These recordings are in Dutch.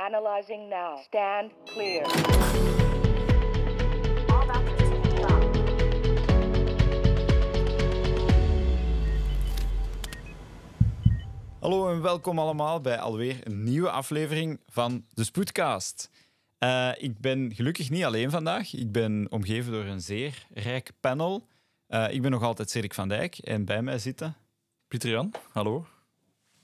Analyzing now. Stand clear. Hallo en welkom allemaal bij alweer een nieuwe aflevering van de Spoedcast. Eh, ik ben gelukkig niet alleen vandaag. Ik ben omgeven door een zeer rijk panel. Eh, ik ben nog altijd Cedric van Dijk en bij mij zitten... Pieter Jan, hallo.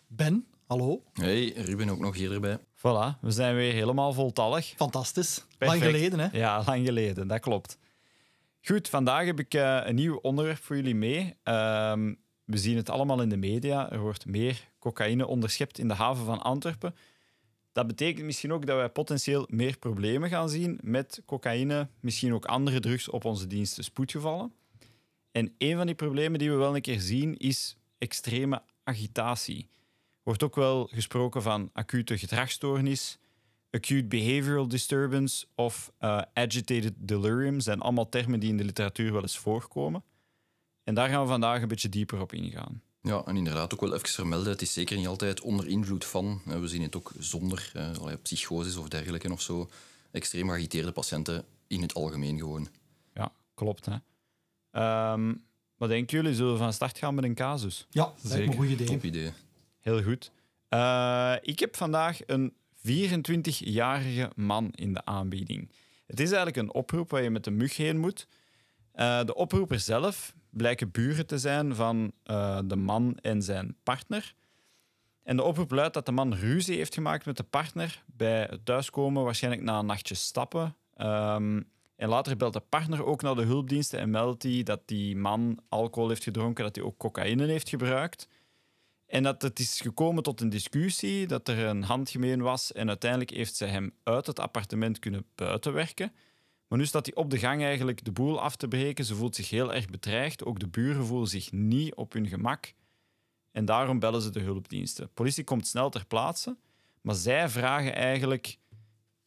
Ben, hallo. Hey, Ruben ook nog hierbij. Voilà, we zijn weer helemaal voltallig. Fantastisch. Perfect. Lang geleden, hè? Ja, lang geleden, dat klopt. Goed, vandaag heb ik eh, een nieuw onderwerp voor jullie mee. Ehm, we zien het allemaal in de media. Er wordt meer cocaïne onderschept in de haven van Antwerpen. Dat betekent misschien ook dat wij potentieel meer problemen gaan zien met cocaïne, misschien ook andere drugs op onze diensten spoedgevallen. En een van die problemen die we wel een keer zien is extreme agitatie. Er wordt ook wel gesproken van acute gedragsstoornis, acute behavioral disturbance of eh, agitated delirium zijn allemaal termen die in de literatuur wel eens voorkomen. En daar gaan we vandaag een beetje dieper op ingaan. Ja, en inderdaad ook wel even vermelden, het is zeker niet altijd onder invloed van. We zien het ook zonder eh, allerlei psychoses of dergelijke of zo. Extreem geagiteerde patiënten in het algemeen gewoon. Ja, klopt. Hè? Ehm, wat denken jullie? Zullen we van start gaan met een casus? Ja, me Zeker. een goed idee. Top idee. Heel goed. Eh, ik heb vandaag een 24-jarige man in de aanbieding. Het is eigenlijk een oproep waar je met de mug heen moet. Eh, de oproeper zelf blijken buren te zijn van eh, de man en zijn partner. En de oproep luidt dat de man ruzie heeft gemaakt met de partner bij het thuiskomen, waarschijnlijk na een nachtje stappen. Ehm, en later belt de partner ook naar de hulpdiensten en meldt hij dat die man alcohol heeft gedronken, dat hij ook cocaïne heeft gebruikt. En dat het is gekomen tot een discussie, dat er een handgemeen was en uiteindelijk heeft ze hem uit het appartement kunnen buitenwerken. Maar nu staat hij op de gang eigenlijk de boel af te breken. Ze voelt zich heel erg bedreigd. Ook de buren voelen zich niet op hun gemak. En daarom bellen ze de hulpdiensten. Politie komt snel ter plaatse, maar zij vragen eigenlijk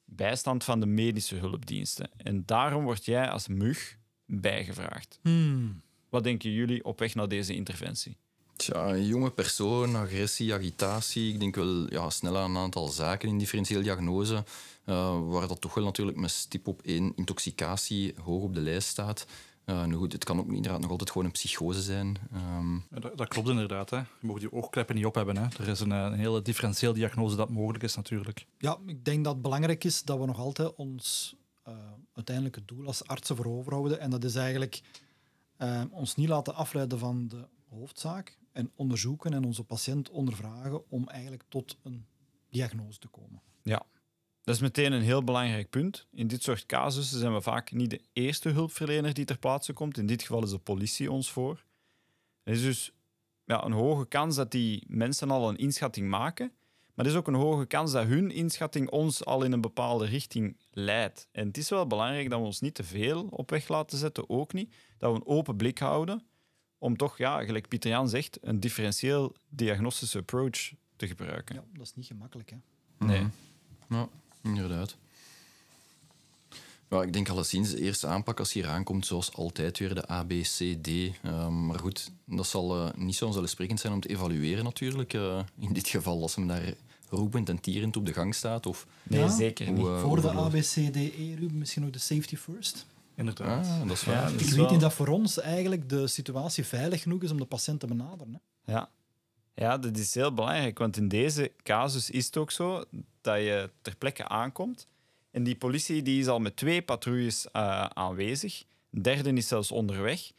bijstand van de medische hulpdiensten. En daarom word jij als mug bijgevraagd. Hmm. Wat denken jullie op weg naar deze interventie? Tja, een jonge persoon, agressie, agitatie. Ik denk wel ja, snel aan een aantal zaken in differentiële diagnose. eh, waar dat toch wel natuurlijk met stip op één intoxicatie hoog op de lijst staat. Eh, nu goed, het kan ook inderdaad nog altijd gewoon een psychose zijn. Ehm, Ja, dat, dat klopt inderdaad. Hè. Je mag die oogkleppen niet op hebben. Hè. Er is een, eh, een hele differentieel diagnose dat mogelijk is natuurlijk. Ja, ik denk dat het belangrijk is dat we nog altijd ons eh, uiteindelijke doel als artsen voor overhouden. En dat is eigenlijk ons niet laten afleiden van de hoofdzaak en onderzoeken en onze patiënt ondervragen om eigenlijk tot een diagnose te komen. Ja, dat is meteen een heel belangrijk punt. In dit soort casussen zijn we vaak niet de eerste hulpverlener die ter plaatse komt. In dit geval is de politie ons voor. Er is dus ja, een hoge kans dat die mensen al een inschatting maken. Maar er is ook een hoge kans dat hun inschatting ons al in een bepaalde richting leidt. En het is wel belangrijk dat we ons niet te veel op weg laten zetten, ook niet. Dat we een open blik houden om toch, ja, gelijk Pieter Jan zegt, een differentieel diagnostische approach te gebruiken. Ja, dat is niet gemakkelijk. Hè? Nee. Ja, inderdaad. Ja, ik denk alleszins de eerste aanpak als je hier aankomt, zoals altijd weer de A, B, C, D. Ehm, maar goed, dat zal eh, niet zo vanzelfsprekend zijn om te evalueren natuurlijk. eh, in dit geval als hem daar roepend en tierend op de gang staat. Of, Nee, Ja? zeker niet. Hoe, eh, voor de overload. ABCDE, Ruben, misschien ook de safety first. Inderdaad. Ah, dat is waar. Ja, dat Ik weet niet dat voor ons eigenlijk de situatie veilig genoeg is om de patiënt te benaderen. Hè? Ja. ja, dat is heel belangrijk, want in deze casus is het ook zo dat je ter plekke aankomt en die politie die is al met twee patrouilles eh, aanwezig. Een derde is zelfs onderweg.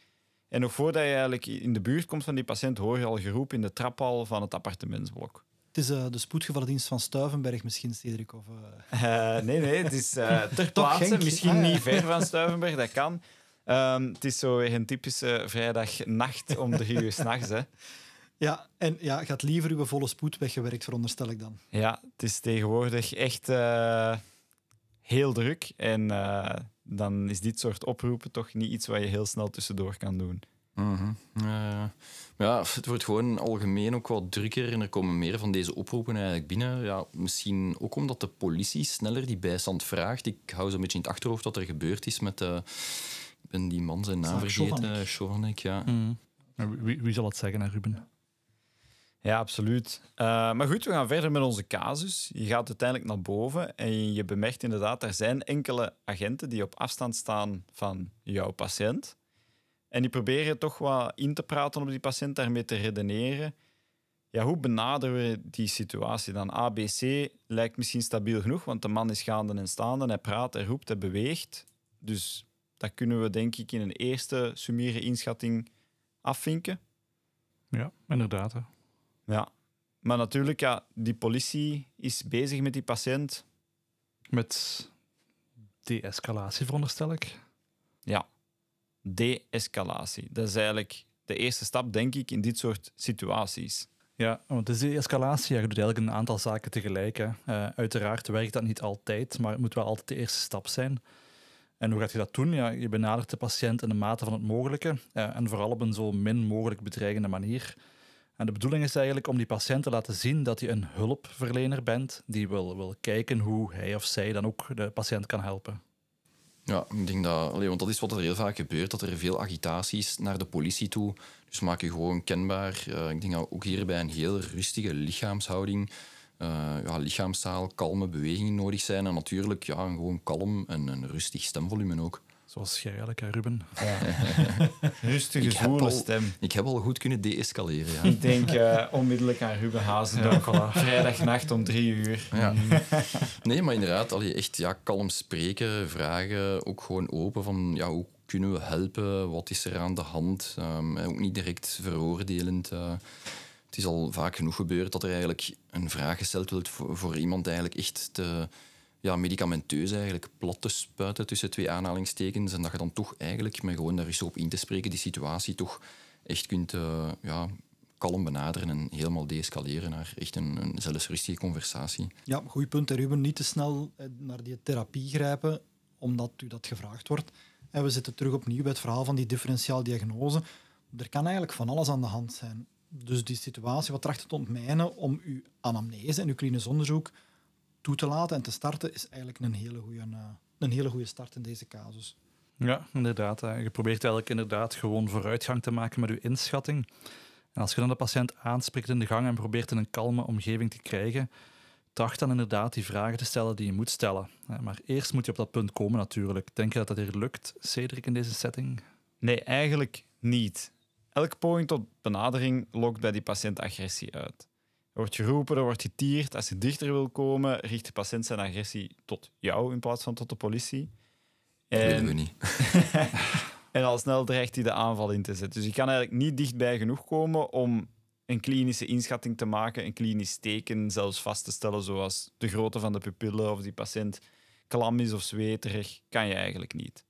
En nog voordat je eigenlijk in de buurt komt van die patiënt, hoor je al geroep in de traphal van het appartementsblok. Het is eh, de spoedgevallendienst van Stuivenberg misschien, Cedric. Of, eh, Eh, nee, nee, het is ter plaatse. Misschien Ah, ja. niet ver van Stuivenberg, dat kan. Ehm, het is zo weer een typische vrijdagnacht om drie uur s'nachts. hè. Ja, en ja, gaat liever uw volle spoed weggewerkt, veronderstel ik dan. Ja, het is tegenwoordig echt heel druk. En dan is dit soort oproepen toch niet iets wat je heel snel tussendoor kan doen. Mhm. Eh, ja, het wordt gewoon algemeen ook wat drukker en er komen meer van deze oproepen eigenlijk binnen. Ja, misschien ook omdat de politie sneller die bijstand vraagt. Ik hou zo'n beetje in het achterhoofd wat er gebeurd is met... eh, ik ben die man zijn naam vergeten. Chovanec. Chovanec, ja. Mm. Maar Wie, wie zal het zeggen, hè, Ruben? Ja, absoluut. Eh, maar goed, we gaan verder met onze casus. Je gaat uiteindelijk naar boven en je bemerkt inderdaad, er zijn enkele agenten die op afstand staan van jouw patiënt. En die proberen toch wat in te praten op die patiënt, daarmee te redeneren. Ja, hoe benaderen we die situatie dan? ABC lijkt misschien stabiel genoeg, want de man is gaande en staande. Hij praat, hij roept, hij beweegt. Dus dat kunnen we denk ik in een eerste summiere inschatting afvinken. Ja, inderdaad. hè. Ja. Maar natuurlijk, ja, die politie is bezig met die patiënt. Met de-escalatie, veronderstel ik. Ja, de-escalatie. Dat is eigenlijk de eerste stap, denk ik, in dit soort situaties. Ja, want dus die escalatie, ja, je doet eigenlijk een aantal zaken tegelijk. Hè. Eh, uiteraard werkt dat niet altijd, maar het moet wel altijd de eerste stap zijn. En hoe gaat je dat doen? Ja, je benadert de patiënt in de mate van het mogelijke eh, en vooral op een zo min mogelijk bedreigende manier. En de bedoeling is eigenlijk om die patiënt te laten zien dat je een hulpverlener bent die wil, wil kijken hoe hij of zij dan ook de patiënt kan helpen. Ja, ik denk dat, want dat is wat er heel vaak gebeurt, dat er veel agitatie is naar de politie toe. Dus maak je gewoon kenbaar. Eh, ik denk dat ook hierbij een heel rustige lichaamshouding, eh, ja, lichaamstaal, kalme bewegingen nodig zijn. En natuurlijk ja, gewoon kalm en een rustig stemvolume ook. Zoals jij eigenlijk, hè, Ruben. Rustige, Ik heb zwoele al- stem. Ik heb al goed kunnen deescaleren. Ja. Ik denk eh, onmiddellijk aan Ruben Hazendorp. Vrijdagnacht om drie uur. Ja. Nee, maar inderdaad, allee, echt ja, kalm spreken, vragen, ook gewoon open van ja, hoe kunnen we helpen, wat is er aan de hand. Ehm, en ook niet direct veroordelend. eh. het is al vaak genoeg gebeurd dat er eigenlijk een vraag gesteld wordt voor, voor iemand eigenlijk echt te ja, medicamenteus eigenlijk plat te spuiten tussen twee aanhalingstekens en dat je dan toch eigenlijk met gewoon daar eens op in te spreken die situatie toch echt kunt eh, ja, kalm benaderen en helemaal deescaleren naar echt een, een zelfs rustige conversatie. Ja, goed punt, Ruben. Niet te snel eh, naar die therapie grijpen, omdat u dat gevraagd wordt. En we zitten terug opnieuw bij het verhaal van die differentiaal diagnose. Er kan eigenlijk van alles aan de hand zijn. Dus die situatie wat trachten te ontmijnen om uw anamnese en uw klinisch onderzoek toe te laten en te starten, is eigenlijk een hele goede, een hele goede start in deze casus. Ja, inderdaad. hè. Je probeert eigenlijk inderdaad gewoon vooruitgang te maken met je inschatting. En als je dan de patiënt aanspreekt in de gang en probeert in een kalme omgeving te krijgen, tracht dan inderdaad die vragen te stellen die je moet stellen. Hè, Maar eerst moet je op dat punt komen natuurlijk. Denk je dat dat hier lukt, Cedric, in deze setting? Nee, eigenlijk niet. Elke poging tot benadering lokt bij die patiënt agressie uit. Wordt geroepen, er wordt getierd. Als je dichter wil komen, richt de patiënt zijn agressie tot jou in plaats van tot de politie. Dat willen we En, niet. en al snel dreigt hij de aanval in te zetten. Dus je kan eigenlijk niet dichtbij genoeg komen om een klinische inschatting te maken, een klinisch teken zelfs vast te stellen, zoals de grootte van de pupillen of die patiënt klam is of zweterig, kan je eigenlijk niet.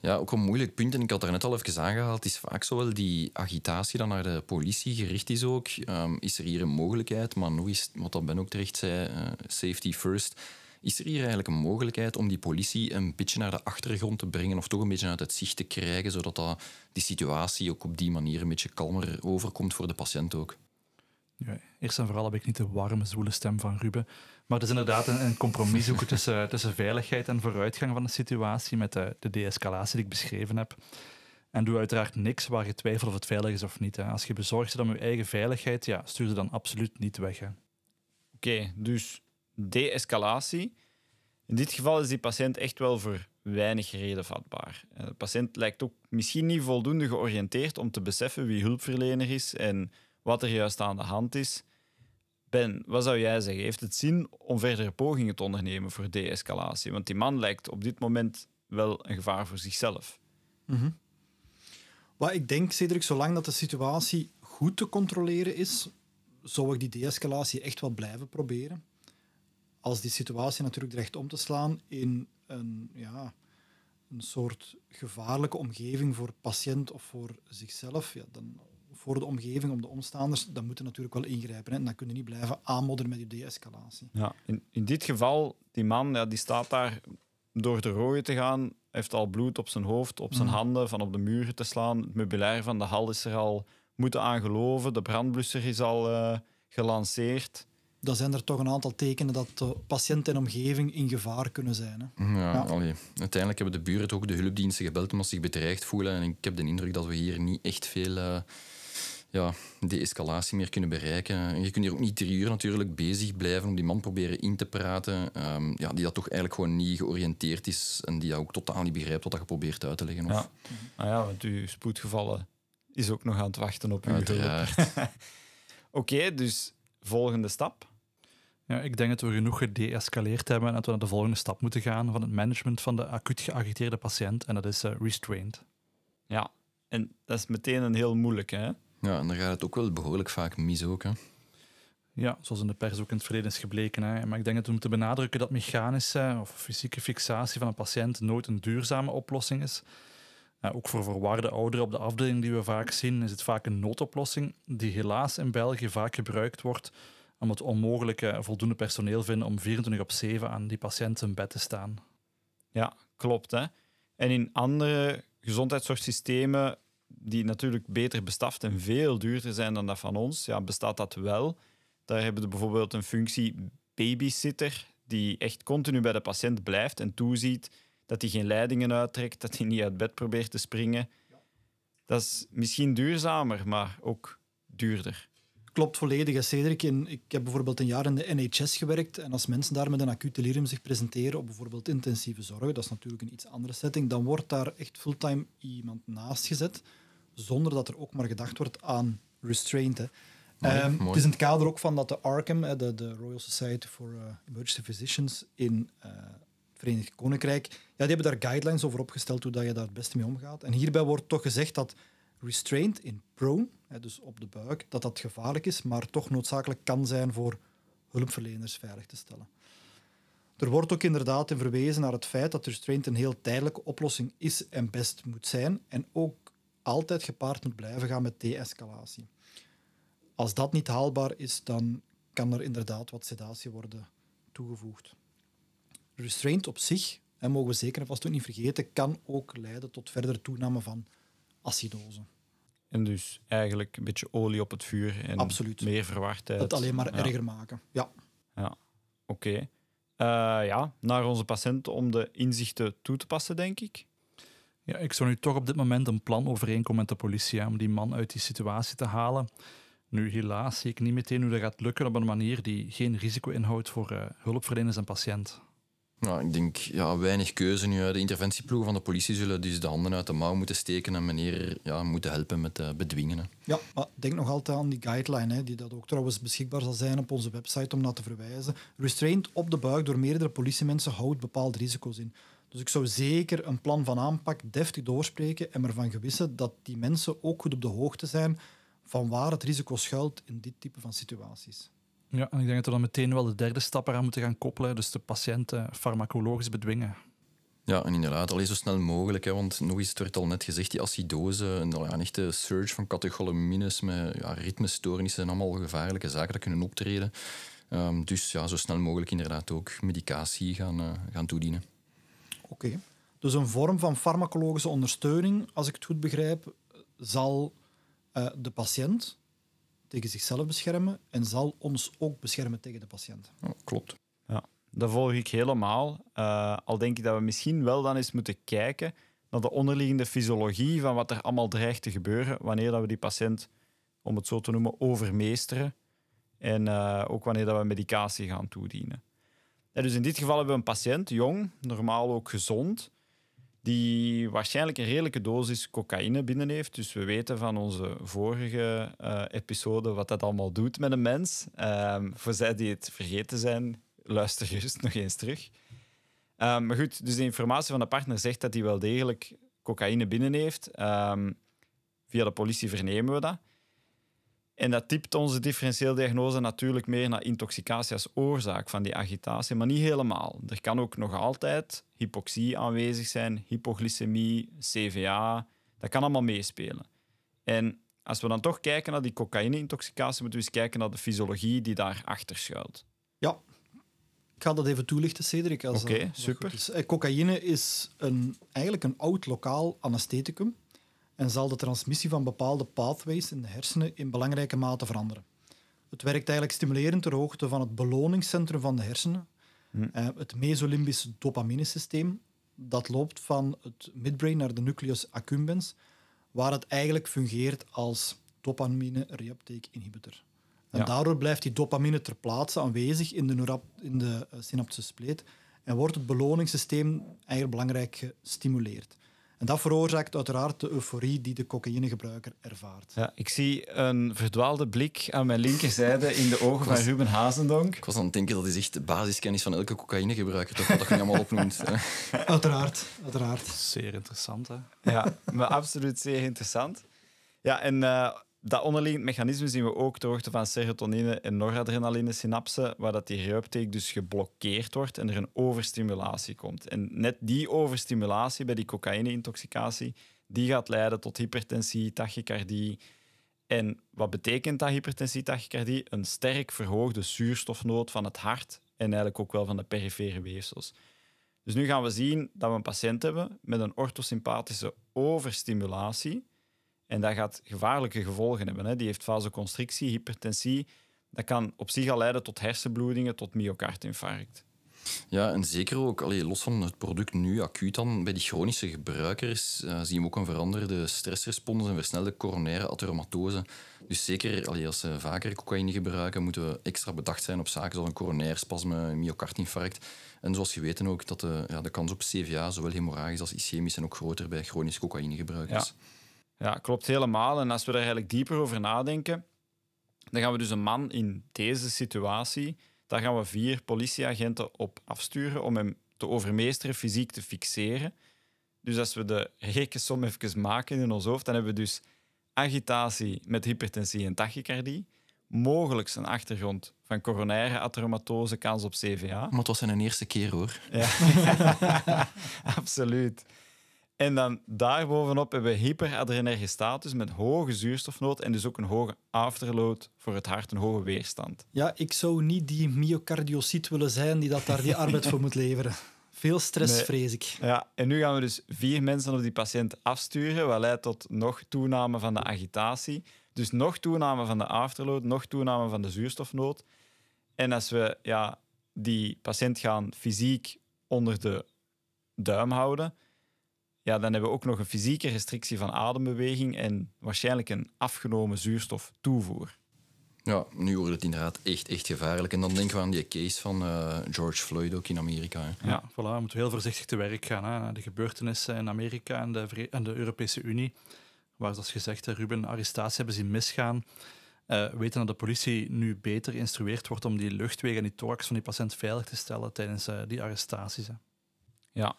Ja, ook een moeilijk punt, en ik had daar net al even aangehaald, is vaak zo wel die agitatie dan naar de politie gericht is ook. Ehm, is er hier een mogelijkheid, maar nog eens, wat dat Ben ook terecht zei, eh, safety first. Is er hier eigenlijk een mogelijkheid om die politie een beetje naar de achtergrond te brengen of toch een beetje uit het zicht te krijgen, zodat dat, die situatie ook op die manier een beetje kalmer overkomt voor de patiënt ook? Ja, eerst en vooral heb ik niet de warme, zwoele stem van Ruben. Maar het is inderdaad een, compromis zoeken tussen, tussen veiligheid en vooruitgang van de situatie met de, de de-escalatie die ik beschreven heb. En doe uiteraard niks waar je twijfelt of het veilig is of niet. Hè. Als je bezorgd bent om je eigen veiligheid, ja, stuur ze dan absoluut niet weg. Oké, dus de-escalatie. In dit geval is die patiënt echt wel voor weinig reden vatbaar. Eh, De patiënt lijkt ook misschien niet voldoende georiënteerd om te beseffen wie hulpverlener is en wat er juist aan de hand is. Ben, wat zou jij zeggen? Heeft het zin om verdere pogingen te ondernemen voor de-escalatie? Want die man lijkt op dit moment wel een gevaar voor zichzelf. Wat ik denk, Cedric, zolang dat de situatie goed te controleren is, zou ik die de-escalatie echt wel blijven proberen. Als die situatie natuurlijk dreigt om te slaan in een, ja, een soort gevaarlijke omgeving voor patiënt of voor zichzelf, ja, dan, voor de omgeving, om de omstaanders, dan moeten natuurlijk wel ingrijpen. Hè. En dan kun je niet blijven aanmodderen met je de-escalatie. Ja. In, in dit geval, die man ja, die staat daar door de rooien te gaan, heeft al bloed op zijn hoofd, op zijn Mhm. handen, van op de muren te slaan. Het meubilair van de hal is er al moeten aan geloven. De brandblusser is al eh, gelanceerd. Dan zijn er toch een aantal tekenen dat de patiënt en omgeving in gevaar kunnen zijn. Hè. Ja, Ja. allee. Uiteindelijk hebben de buren ook de hulpdiensten gebeld omdat ze zich bedreigd voelen. En ik heb de indruk dat we hier niet echt veel eh, ja, de-escalatie meer kunnen bereiken. En je kunt hier ook niet drie uur natuurlijk bezig blijven om die man proberen in te praten, ehm, ja, die dat toch eigenlijk gewoon niet georiënteerd is en die dat ook totaal niet begrijpt wat dat je probeert uit te leggen. Of, Ja. Nou ja, want uw spoedgevallen is ook nog aan het wachten op uw hulp. Uiteraard. Oké, dus volgende stap. Ja, ik denk dat we genoeg gedeescaleerd hebben en dat we naar de volgende stap moeten gaan van het management van de acuut geagiteerde patiënt. En dat is eh, restraint. Ja, en dat is meteen een heel moeilijke. Hè? Ja, en dan gaat het ook wel behoorlijk vaak mis ook. Hè. Ja, zoals in de pers ook in het verleden is gebleken. Hè. Maar ik denk dat we moeten benadrukken dat mechanische of fysieke fixatie van een patiënt nooit een duurzame oplossing is. Eh, ook voor verwarde ouderen op de afdeling die we vaak zien, is het vaak een noodoplossing die helaas in België vaak gebruikt wordt omdat we onmogelijk eh, voldoende personeel vinden om 24 op 7 aan die patiënt in bed te staan. Ja, klopt. Hè? En in andere gezondheidszorgsystemen, die natuurlijk beter bestaft en veel duurder zijn dan dat van ons, ja, bestaat dat wel. Daar hebben we bijvoorbeeld een functie babysitter, die echt continu bij de patiënt blijft en toeziet dat hij geen leidingen uittrekt, dat hij niet uit bed probeert te springen. Dat is misschien duurzamer, maar ook duurder. Klopt volledig, Cedric. En ik heb bijvoorbeeld een jaar in de NHS gewerkt. En als mensen daar met een acuut delirium zich presenteren op bijvoorbeeld intensieve zorg, dat is natuurlijk een iets andere setting, dan wordt daar echt fulltime iemand naast gezet, zonder dat er ook maar gedacht wordt aan restraint. Hè. Mooi, Ehm, mooi. Het is in het kader ook van dat de ARCHM, hè, de, de Royal Society for eh, Emergency Physicians in eh, het Verenigd Koninkrijk, ja, die hebben daar guidelines over opgesteld hoe dat je daar het beste mee omgaat. En hierbij wordt toch gezegd dat restraint in prone, dus op de buik, dat dat gevaarlijk is, maar toch noodzakelijk kan zijn voor hulpverleners veilig te stellen. Er wordt ook inderdaad in verwezen naar het feit dat restraint een heel tijdelijke oplossing is en best moet zijn en ook altijd gepaard moet blijven gaan met de-escalatie. Als dat niet haalbaar is, dan kan er inderdaad wat sedatie worden toegevoegd. Restraint op zich, en mogen we zeker en vast ook niet vergeten, kan ook leiden tot verdere toename van acidose. En dus eigenlijk een beetje olie op het vuur en Absoluut. meer verwardheid. Het alleen maar Ja. erger maken. Ja. Ja, oké. Eh, ja, naar onze patiënten om de inzichten toe te passen, denk ik. Ja, ik zou nu toch op dit moment een plan overeenkomen met de politie hè, om die man uit die situatie te halen. Nu, helaas zie ik niet meteen hoe dat gaat lukken op een manier die geen risico inhoudt voor eh, hulpverleners en patiënt. Ja, ik denk ja, weinig keuze nu. De interventieploegen van de politie zullen dus de handen uit de mouw moeten steken en meneer ja, moeten helpen met eh, bedwingen. Ja, maar denk nog altijd aan die guideline, hè, die dat ook trouwens beschikbaar zal zijn op onze website om naar te verwijzen. Restraint op de buik door meerdere politiemensen houdt bepaalde risico's in. Dus ik zou zeker een plan van aanpak deftig doorspreken en ervan gewissen dat die mensen ook goed op de hoogte zijn van waar het risico schuilt in dit type van situaties. Ja, en ik denk dat we dan meteen wel de derde stap eraan moeten gaan koppelen, dus de patiënt eh, farmacologisch bedwingen. Ja, en inderdaad, al zo snel mogelijk. Hè, want nog eens, het werd al net gezegd, die acidose, ja, een echte surge van catecholamines met ja, ritmestoornissen en allemaal gevaarlijke zaken dat kunnen optreden. Ehm, dus ja, zo snel mogelijk inderdaad ook medicatie gaan, eh, gaan toedienen. Oké. Dus een vorm van farmacologische ondersteuning, als ik het goed begrijp, zal eh, de patiënt tegen zichzelf beschermen en zal ons ook beschermen tegen de patiënt. Ja, klopt. Dat volg ik helemaal. Eh, al denk ik dat we misschien wel dan eens moeten kijken naar de onderliggende fysiologie van wat er allemaal dreigt te gebeuren wanneer dat we die patiënt, om het zo te noemen, overmeesteren. En eh, ook wanneer dat we medicatie gaan toedienen. Ja, dus in dit geval hebben we een patiënt, jong, normaal ook gezond, die waarschijnlijk een redelijke dosis cocaïne binnen heeft. Dus we weten van onze vorige eh, episode wat dat allemaal doet met een mens. Ehm, voor zij die het vergeten zijn, luister gerust nog eens terug. Ehm, maar goed, dus de informatie van de partner zegt dat hij wel degelijk cocaïne binnen heeft. Ehm, via de politie vernemen we dat. En dat typt onze differentieel diagnose natuurlijk meer naar intoxicatie als oorzaak van die agitatie, maar niet helemaal. Er kan ook nog altijd hypoxie aanwezig zijn, hypoglycemie, CVA. Dat kan allemaal meespelen. En als we dan toch kijken naar die cocaïne-intoxicatie, moeten we eens kijken naar de fysiologie die daarachter schuilt. Ja, ik ga dat even toelichten, Cedric. Oké, super. is. Eh, Cocaïne is een, eigenlijk een oud lokaal anestheticum en zal de transmissie van bepaalde pathways in de hersenen in belangrijke mate veranderen. Het werkt eigenlijk stimulerend ter hoogte van het beloningscentrum van de hersenen, Hm. eh, het mesolimbisch dopaminesysteem. Dat loopt van het midbrain naar de nucleus accumbens, waar het eigenlijk fungeert als dopamine reuptake inhibitor. En Ja. daardoor blijft die dopamine ter plaatse aanwezig in de, in de eh, synaptische spleet en wordt het beloningssysteem eigenlijk belangrijk gestimuleerd. En dat veroorzaakt uiteraard de euforie die de cocaïnegebruiker ervaart. Ja, ik zie een verdwaalde blik aan mijn linkerzijde in de ogen van Ruben Hazendonk. Ik was aan het denken dat is echt de basiskennis van elke cocaïnegebruiker, toch? Wat dat je allemaal opnoemt. Uiteraard, uiteraard. Zeer interessant, hè? Ja, maar absoluut zeer interessant. Ja, en eh, dat onderliggend mechanisme zien we ook ter hoogte van serotonine en noradrenaline synapsen, waar dat die reuptake dus geblokkeerd wordt en er een overstimulatie komt. En net die overstimulatie bij die cocaïne-intoxicatie, die gaat leiden tot hypertensie, tachycardie. En wat betekent dat hypertensie, tachycardie? Een sterk verhoogde zuurstofnood van het hart en eigenlijk ook wel van de perifere weefsels. Dus nu gaan we zien dat we een patiënt hebben met een orthosympathische overstimulatie. En dat gaat gevaarlijke gevolgen hebben. Hè. Die heeft vasoconstrictie, hypertensie. Dat kan op zich al leiden tot hersenbloedingen, tot myocardinfarct. Ja, en zeker ook, allee, los van het product nu acuut dan, bij die chronische gebruikers eh, zien we ook een veranderde stressrespons en versnelde coronaire atheromatose. Dus zeker allee, als ze vaker cocaïne gebruiken, moeten we extra bedacht zijn op zaken zoals een coronair spasme, een myocardinfarct. En zoals je weet ook, dat de, ja, de kans op CVA, zowel hemorragisch als ischemisch, zijn ook groter bij chronische cocaïnegebruikers. Ja, klopt helemaal. En als we daar eigenlijk dieper over nadenken, dan gaan we dus een man in deze situatie, daar gaan we vier politieagenten op afsturen om hem te overmeesteren, fysiek te fixeren. Dus als we de rekensom even maken in ons hoofd, dan hebben we dus agitatie met hypertensie en tachycardie, mogelijk een achtergrond van coronaire atheromatose, kans op CVA. Maar het was zijn eerste keer hoor. Ja, absoluut. En dan daarbovenop hebben we hyperadrenerge status met hoge zuurstofnood en dus ook een hoge afterload voor het hart, een hoge weerstand. Ja, ik zou niet die myocardiocyt willen zijn die dat daar die arbeid voor moet leveren. Veel stress, Nee. vrees ik. Ja, en nu gaan we dus vier mensen op die patiënt afsturen, wat leidt tot nog toename van de agitatie. Dus nog toename van de afterload, nog toename van de zuurstofnood. En als we ja, die patiënt gaan fysiek onder de duim houden, ja, dan hebben we ook nog een fysieke restrictie van adembeweging en waarschijnlijk een afgenomen zuurstoftoevoer. Ja, nu wordt het inderdaad echt, echt gevaarlijk. En dan denken we aan die case van eh, George Floyd ook in Amerika. hè. Ja, voilà, we moeten heel voorzichtig te werk gaan. Hè. naar De gebeurtenissen in Amerika en de, en de Europese Unie, waar, zoals gezegd, Ruben arrestatie hebben zien misgaan. Eh, we weten dat de politie nu beter geïnstrueerd wordt om die luchtwegen en die thorax van die patiënt veilig te stellen tijdens eh, die arrestaties. Hè. Ja.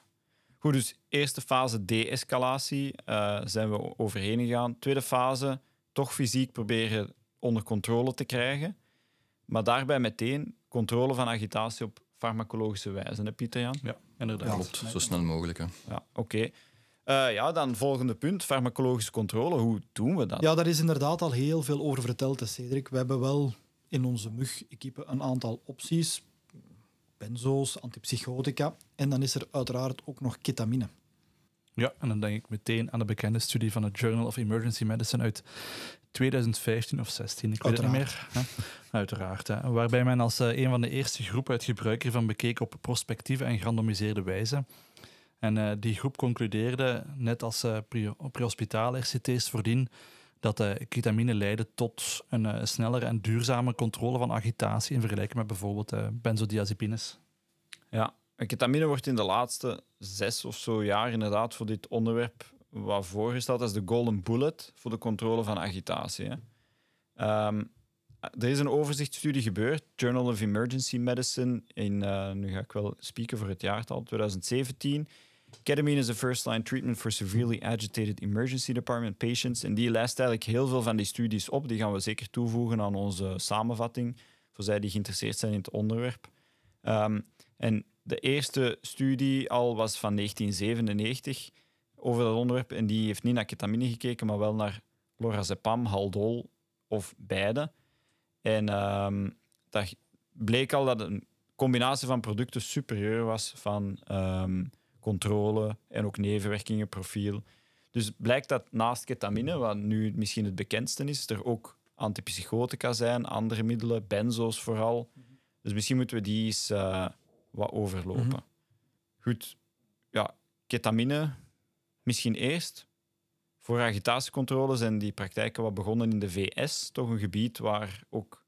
Goed, dus eerste fase de-escalatie eh, zijn we overheen gegaan. Tweede fase, toch fysiek proberen onder controle te krijgen. Maar daarbij meteen controle van agitatie op farmacologische wijze, hè, Pieter-Jan? Ja, inderdaad. Ja. Klopt, zo snel mogelijk. Hè. Ja, oké. Eh, ja, dan volgende punt, farmacologische controle. Hoe doen we dat? Ja, daar is inderdaad al heel veel over verteld, hè, Cedric. We hebben wel in onze mug-equipe een aantal opties. Benzo's, antipsychotica. En dan is er uiteraard ook nog ketamine. Ja, en dan denk ik meteen aan de bekende studie van het Journal of Emergency Medicine uit 2015 of 16, ik weet het niet meer. Hè? Uiteraard. Hè? Waarbij men als eh, een van de eerste groepen het gebruik ervan bekeek op prospectieve en gerandomiseerde wijze. En eh, die groep concludeerde, net als eh pre- prehospitale RCT's voordien, dat ketamine leidde tot een eh, snellere en duurzame controle van agitatie in vergelijking met bijvoorbeeld eh, benzodiazepines. Ja, ketamine wordt in de laatste zes of zo jaar inderdaad voor dit onderwerp wat voorgesteld als de golden bullet voor de controle van agitatie. Ehm, er is een overzichtsstudie gebeurd, Journal of Emergency Medicine, in, eh, nu ga ik wel spieken voor het jaartal, 2017. Ketamine is a first-line treatment for severely agitated emergency department patients. En die lijst eigenlijk heel veel van die studies op. Die gaan we zeker toevoegen aan onze samenvatting, voor zij die geïnteresseerd zijn in het onderwerp. Ehm, en de eerste studie al was van 1997 over dat onderwerp. En die heeft niet naar ketamine gekeken, maar wel naar lorazepam, haldol of beide. En ehm dat bleek al dat een combinatie van producten superieur was van ehm, controle en ook nevenwerkingenprofiel. Dus blijkt dat naast ketamine, wat nu misschien het bekendste is, er ook antipsychotica zijn, andere middelen, benzo's vooral. Dus misschien moeten we die eens eh, wat overlopen. Goed, ja, ketamine misschien eerst. voor agitatiecontrole zijn die praktijken wat begonnen in de VS. Toch een gebied waar ook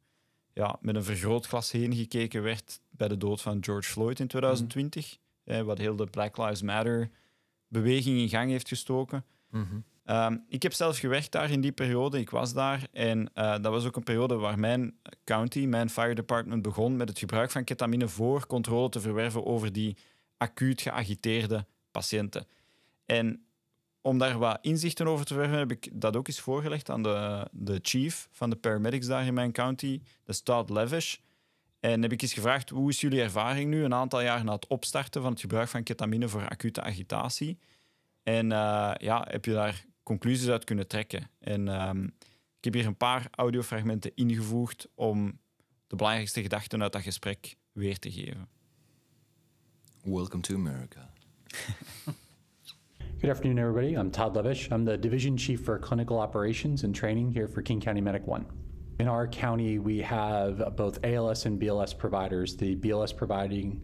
ja, met een vergrootglas heen gekeken werd bij de dood van George Floyd in 2020. Eh, wat heel de Black Lives Matter beweging in gang heeft gestoken. Ehm, ik heb zelf gewerkt daar in die periode. Ik was daar. En eh, dat was ook een periode waar mijn county, mijn fire department, begon met het gebruik van ketamine voor controle te verwerven over die acuut geagiteerde patiënten. En om daar wat inzichten over te verwerven, heb ik dat ook eens voorgelegd aan de, de chief van de paramedics daar in mijn county, is Todd Levish. En heb ik eens gevraagd, hoe is jullie ervaring nu, een aantal jaar na het opstarten van het gebruik van ketamine voor acute agitatie? En eh, ja, heb je daar conclusies uit kunnen trekken? En ehm, ik heb hier een paar audiofragmenten ingevoegd om de belangrijkste gedachten uit dat gesprek weer te geven. Welcome to America. Good afternoon, everybody. I'm Todd Levish. I'm the Division Chief for Clinical Operations and Training here for King County Medic 1. In our county, we have both ALS and BLS providers. The BLS providing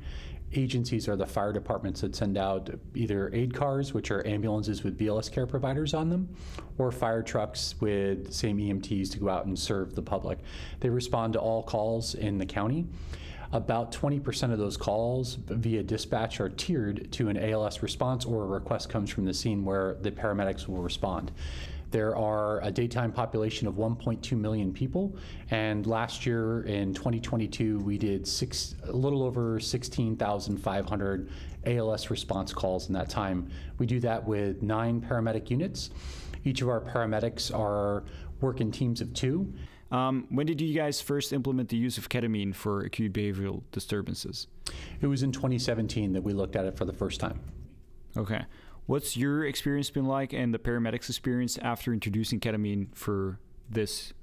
agencies are the fire departments that send out either aid cars, which are ambulances with BLS care providers on them, or fire trucks with same EMTs to go out and serve the public. They respond to all calls in the county. About 20% of those calls via dispatch are tiered to an ALS response or a request comes from the scene where the paramedics will respond. There are a daytime population of 1.2 million people, and last year in 2022, we did six, a little over 16,500 ALS response calls in that time. We do that with nine paramedic units. Each of our paramedics are work in teams of two, Um, when did you guys first implement the use of ketamine for acute behavioral disturbances? It was in 2017 that we looked at it for the first time. Okay. What's your experience been like and the paramedics' experience after introducing ketamine for this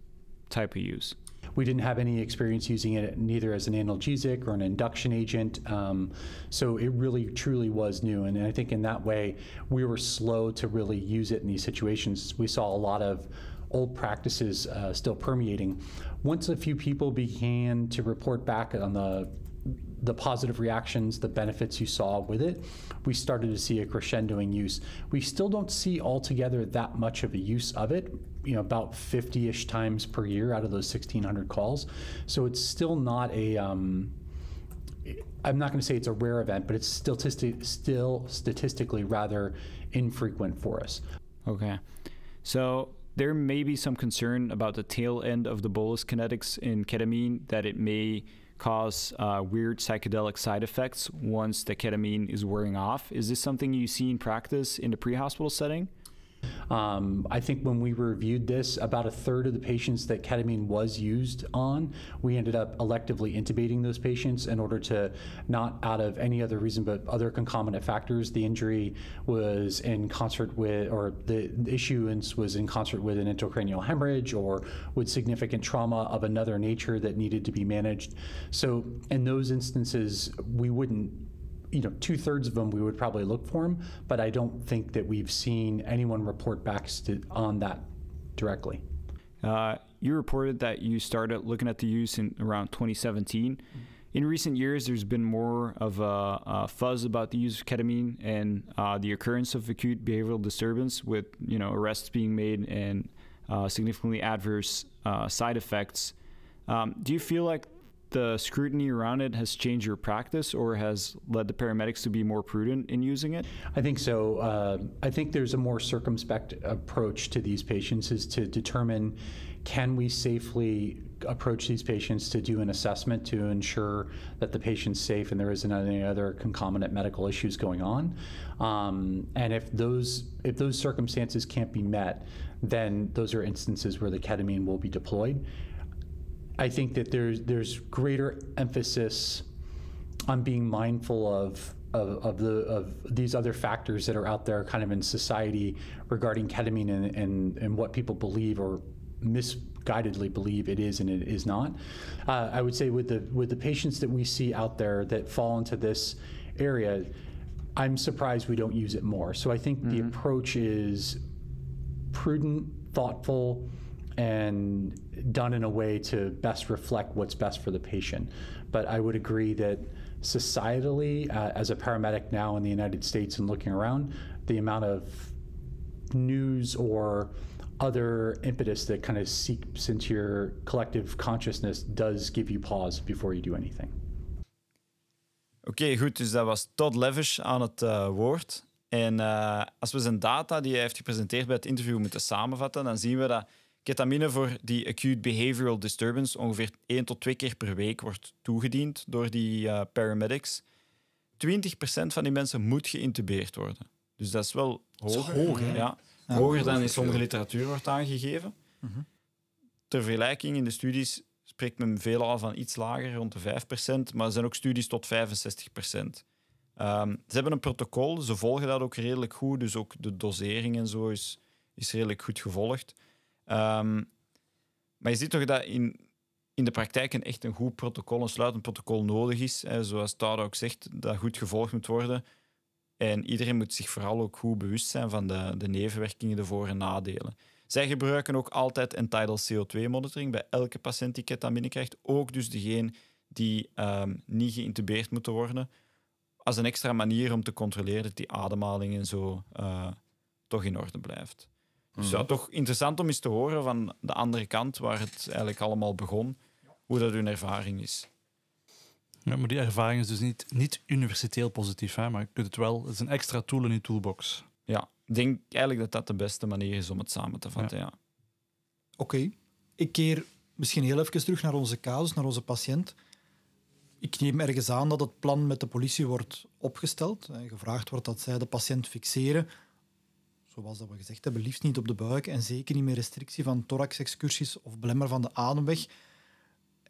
type of use? We didn't have any experience using it neither as an analgesic or an induction agent. Um, so it really, truly was new. And I think in that way, we were slow to really use it in these situations. We saw a lot of old practices uh, still permeating. Once a few people began to report back on the the positive reactions, the benefits you saw with it, we started to see a crescendoing use. We still don't see altogether that much of a use of it, you know, about 50-ish times per year out of those 1,600 calls. So it's still not a, um, I'm not going to say it's a rare event, but it's still, still statistically rather infrequent for us. Okay. So there may be some concern about the tail end of the bolus kinetics in ketamine that it may cause uh, weird psychedelic side effects once the ketamine is wearing off. Is this something you see in practice in the pre-hospital setting? Um, I think when we reviewed this, about a third of the patients that ketamine was used on, we ended up electively intubating those patients in order to not out of any other reason but other concomitant factors. The injury was in concert with, or the issuance was in concert with an intracranial hemorrhage or with significant trauma of another nature that needed to be managed. So in those instances, we wouldn't you know, two thirds of them we would probably look for them, but I don't think that we've seen anyone report back st- on that directly. Uh, you reported that you started looking at the use in around 2017. In recent years, there's been more of a, a fuzz about the use of ketamine and uh, the occurrence of acute behavioral disturbance, with you know arrests being made and uh, significantly adverse uh, side effects. Um, do you feel like the scrutiny around it has changed your practice, or has led the paramedics to be more prudent in using it? I think so. Uh, I think there's a more circumspect approach to these patients is to determine can we safely approach these patients to do an assessment to ensure that the patient's safe and there isn't any other concomitant medical issues going on. Um, and if those if those circumstances can't be met, then those are instances where the ketamine will be deployed. I think that there's there's greater emphasis on being mindful of of, of the of these other factors that are out there kind of in society regarding ketamine and, and, and what people believe or misguidedly believe it is and it is not. Uh, I would say with the with the patients that we see out there that fall into this area, I'm surprised we don't use it more. So I think the approach is prudent, thoughtful, and done in a way to best reflect what's best for the patient. But I would agree that societally, uh, as a paramedic now in the United States and looking around, the amount of news or other impetus that kind of seeps into your collective consciousness does give you pause before you do anything. Oké, goed. Dus dat was Todd Levish aan het uh, woord. En uh, als we zijn data die hij heeft gepresenteerd bij het interview moeten samenvatten, dan zien we dat ketamine voor die acute behavioral disturbance ongeveer 1 tot 2 keer per week wordt toegediend door die uh, paramedics. 20% van die mensen moet geïntubeerd worden. Dus dat is wel hoger. hoog, ja. Ja, hoger dan in sommige literatuur wordt aangegeven. Mhm. Ter vergelijking, in de studies spreekt men veelal van iets lager, rond de 5%, maar er zijn ook studies tot 65%. Um, ze hebben een protocol, ze volgen dat ook redelijk goed, dus ook de dosering en zo is, is redelijk goed gevolgd. Um, maar je ziet toch dat in, in de praktijk een echt een goed protocol, een sluitend protocol nodig is. Hè, zoals Tara ook zegt, dat goed gevolgd moet worden. En iedereen moet zich vooral ook goed bewust zijn van de, de nevenwerkingen, de voor- en nadelen. Zij gebruiken ook altijd entitled CO2-monitoring bij elke patiënt die ketamine krijgt. Ook dus degene die um, niet geïntubeerd moeten worden. Als een extra manier om te controleren dat die ademhaling en zo uh, toch in orde blijft. Dus ja, toch interessant om eens te horen van de andere kant, waar het eigenlijk allemaal begon, hoe dat hun ervaring is. Ja, maar die ervaring is dus niet, niet universiteel positief, hè, maar je kunt het wel, het is een extra tool in je toolbox. Ja, ik denk eigenlijk dat dat de beste manier is om het samen te vatten. Ja. ja. Oké, okay. ik keer misschien heel even terug naar onze casus, naar onze patiënt. Ik neem ergens aan dat het plan met de politie wordt opgesteld. Gevraagd wordt dat zij de patiënt fixeren zoals dat we gezegd hebben, liefst niet op de buik en zeker niet met restrictie van thoraxexcursies of belemmer van de ademweg.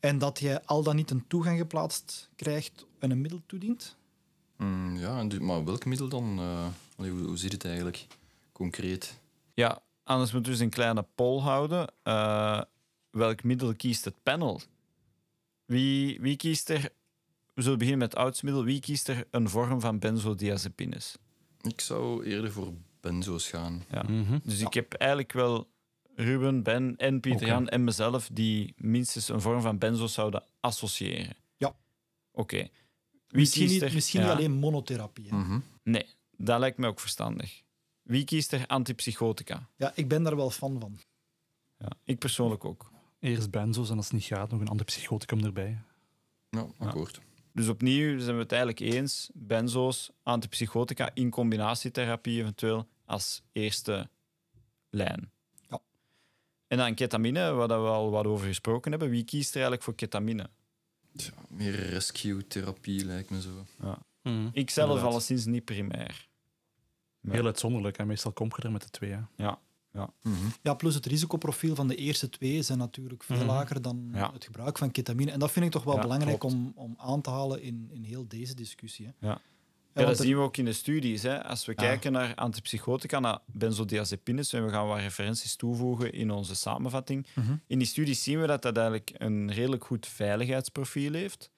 En dat jij al dan niet een toegang geplaatst krijgt en een middel toedient? Mm, ja, maar welk middel dan? Uh, hoe, hoe zit het eigenlijk concreet? Ja, anders moeten we dus een kleine poll houden. Uh, welk middel kiest het panel? Wie, wie kiest er, we zullen beginnen met het oudste middel, wie kiest er een vorm van benzodiazepines? Ik zou eerder voor benzo's gaan. Ja. Mm -hmm. Dus ja. ik heb eigenlijk wel Ruben, Ben en Pieter okay. Jan en mezelf die minstens een vorm van benzo's zouden associëren. Ja. Oké. Okay. Misschien, niet, er? misschien ja. niet alleen monotherapie. Mm -hmm. Nee, dat lijkt me ook verstandig. Wie kiest er antipsychotica? Ja, ik ben daar wel fan van. Ja, ik persoonlijk ook. Eerst benzo's en als het niet gaat, nog een antipsychoticum erbij. Ja, akkoord. Dus opnieuw zijn we het eigenlijk eens. Benzo's, antipsychotica in combinatietherapie eventueel als eerste lijn. Ja. En dan ketamine, waar we al wat over gesproken hebben. Wie kiest er eigenlijk voor ketamine? Ja, meer rescue-therapie lijkt me zo. Ja. Mm, ik zelf inderdaad. alleszins niet primair. Maar... Heel uitzonderlijk. En meestal kom je er met de twee. Hè. Ja. Ja. Mm -hmm. ja, plus het risicoprofiel van de eerste twee zijn natuurlijk veel mm -hmm. lager dan ja. het gebruik van ketamine. En dat vind ik toch wel ja, belangrijk om, om aan te halen in, in heel deze discussie. Hè. Ja. Ja, dat zien we ook in de studies. Hè. Als we kijken naar antipsychotica, naar benzodiazepines, en we gaan wat referenties toevoegen in onze samenvatting, Mhm. in die studies zien we dat dat eigenlijk een redelijk goed veiligheidsprofiel heeft.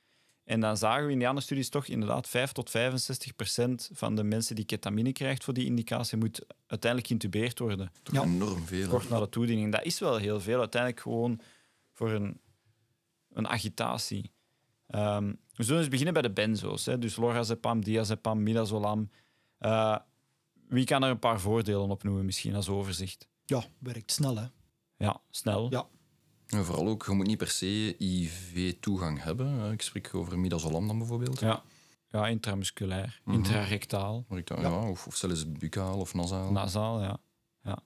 En dan zagen we in die andere studies toch inderdaad 5 tot 65 procent van de mensen die ketamine krijgt voor die indicatie moet uiteindelijk geïntubeerd worden. Toch Ja. enorm veel. Kort na de toediening. Dat is wel heel veel. Uiteindelijk gewoon voor een, een agitatie. Ehm, we zullen eens beginnen bij de benzo's. Hè. Dus lorazepam, diazepam, midazolam. Eh, wie kan er een paar voordelen opnoemen misschien als overzicht? Ja, werkt snel, hè. Ja, snel. Ja. En vooral ook, je moet niet per se IV-toegang hebben. hè. Ik spreek over midazolam dan bijvoorbeeld. Ja, ja intramusculair, Mhm. intrarectaal, ja. of, of zelfs buccaal of nasaal. nasaal. Ja. ja.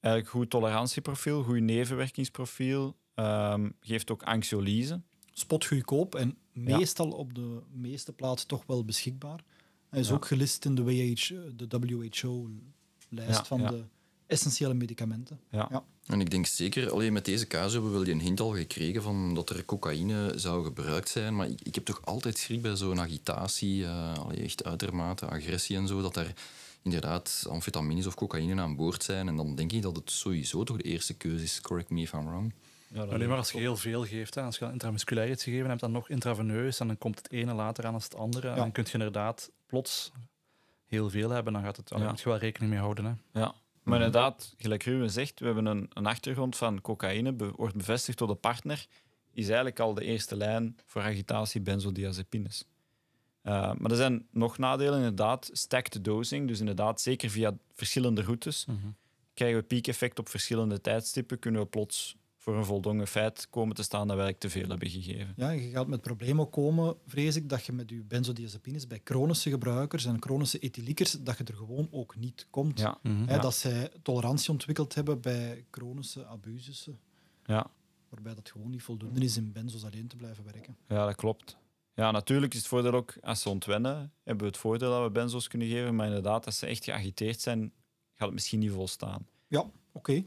Eigenlijk goed tolerantieprofiel, goed nevenwerkingsprofiel. ehm, geeft ook anxiolyse. Spotgoedkoop en meestal op de meeste plaatsen toch wel beschikbaar. Hij is Ja. ook gelist in de, WH, de WHO-lijst Ja, van ja. de essentiële medicamenten. Ja. Ja. En ik denk zeker, alleen met deze casus hebben we wel een hint al gekregen van dat er cocaïne zou gebruikt zijn. Maar ik, ik heb toch altijd schrik bij zo'n agitatie, eh, allee, echt uitermate agressie en zo, dat er inderdaad amfetamines of cocaïne aan boord zijn. En dan denk ik dat het sowieso toch de eerste keuze is. Correct me if I'm wrong. Ja, Alleen maar als je heel veel geeft, hè. als je intramusculair iets gegeven hebt, dan nog intraveneus, en dan komt het ene later aan als het andere. En dan kun je inderdaad plots heel veel hebben. Dan gaat het, Ja. moet je wel rekening mee houden. Hè. Ja, maar inderdaad, gelijk Ruben zegt, we hebben een, een achtergrond van cocaïne, be- wordt bevestigd door de partner, is eigenlijk al de eerste lijn voor agitatie benzodiazepines. Uh, maar er zijn nog nadelen, inderdaad. Stacked dosing, dus inderdaad, zeker via verschillende routes, krijgen we piekeffect op verschillende tijdstippen, kunnen we plots voor een voldongen feit komen te staan dat we eigenlijk te veel hebben gegeven. Ja, je gaat met problemen komen, vrees ik, dat je met je benzodiazepines bij chronische gebruikers en chronische ethyliekers, dat je er gewoon ook niet komt. Ja. Hè, Ja. Dat zij tolerantie ontwikkeld hebben bij chronische abusussen, Ja. waarbij dat gewoon niet voldoende is in benzos alleen te blijven werken. Ja, dat klopt. Ja, natuurlijk is het voordeel ook, als ze ontwennen, hebben we het voordeel dat we benzo's kunnen geven. Maar inderdaad, als ze echt geagiteerd zijn, gaat het misschien niet volstaan. Ja, oké.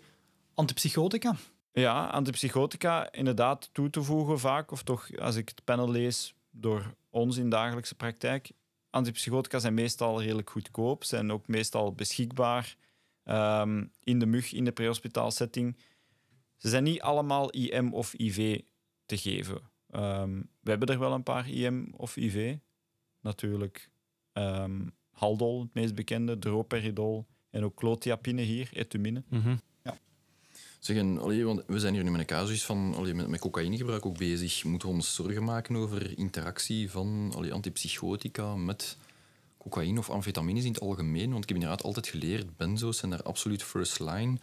Antipsychotica. Ja, antipsychotica inderdaad toe te voegen vaak, of toch als ik het panel lees door ons in dagelijkse praktijk. Antipsychotica zijn meestal redelijk goedkoop, zijn ook meestal beschikbaar ehm, in de mug, in de prehospitaalsetting. Ze zijn niet allemaal IM of IV te geven. Ehm, we hebben er wel een paar IM of IV. Natuurlijk ehm, Haldol, het meest bekende, droperidol en ook clothiapine hier, etumine. Zeg, en, allee, want we zijn hier nu met een casus van allee, met, met cocaïnegebruik ook bezig. Moeten we ons zorgen maken over interactie van allee, antipsychotica met cocaïne of amfetamines in het algemeen? Want ik heb inderdaad altijd geleerd, benzo's zijn daar absoluut first line.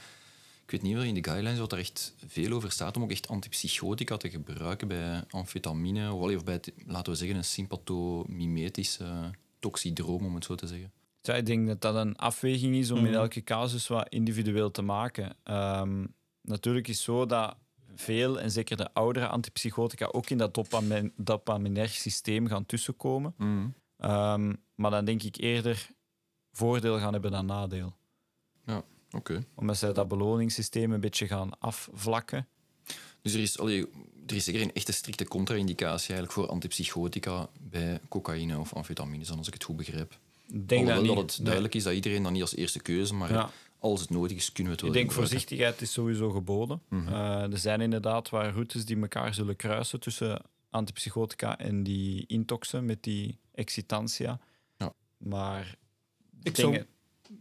Ik weet niet wel in de guidelines wat er echt veel over staat om ook echt antipsychotica te gebruiken bij amfetamine of, allee, of bij, het, laten we zeggen, een sympathomimetische toxidroom, om het zo te zeggen. Ja, ik denk dat dat een afweging is om in Mhm. elke casus wat individueel te maken. Ehm, natuurlijk is het zo dat veel, en zeker de oudere antipsychotica, ook in dat dopamin dopaminerg systeem gaan tussenkomen. Ehm, maar dan denk ik eerder voordeel gaan hebben dan nadeel. Oké. Omdat zij dat beloningssysteem een beetje gaan afvlakken. Dus er is, allee, er is zeker een echte strikte contra-indicatie eigenlijk voor antipsychotica bij cocaïne of amfetamines, als ik het goed begrijp. Denk dat, Alhoewel niet. dat het duidelijk is dat iedereen dat niet als eerste keuze, maar Ja. Als het nodig is, kunnen we het Ik wel denk gebruiken. voorzichtigheid is sowieso geboden. Eh, er zijn inderdaad waar routes die elkaar zullen kruisen tussen antipsychotica en die intoxen met die excitantia. Ja. Maar Ik dingen- zou,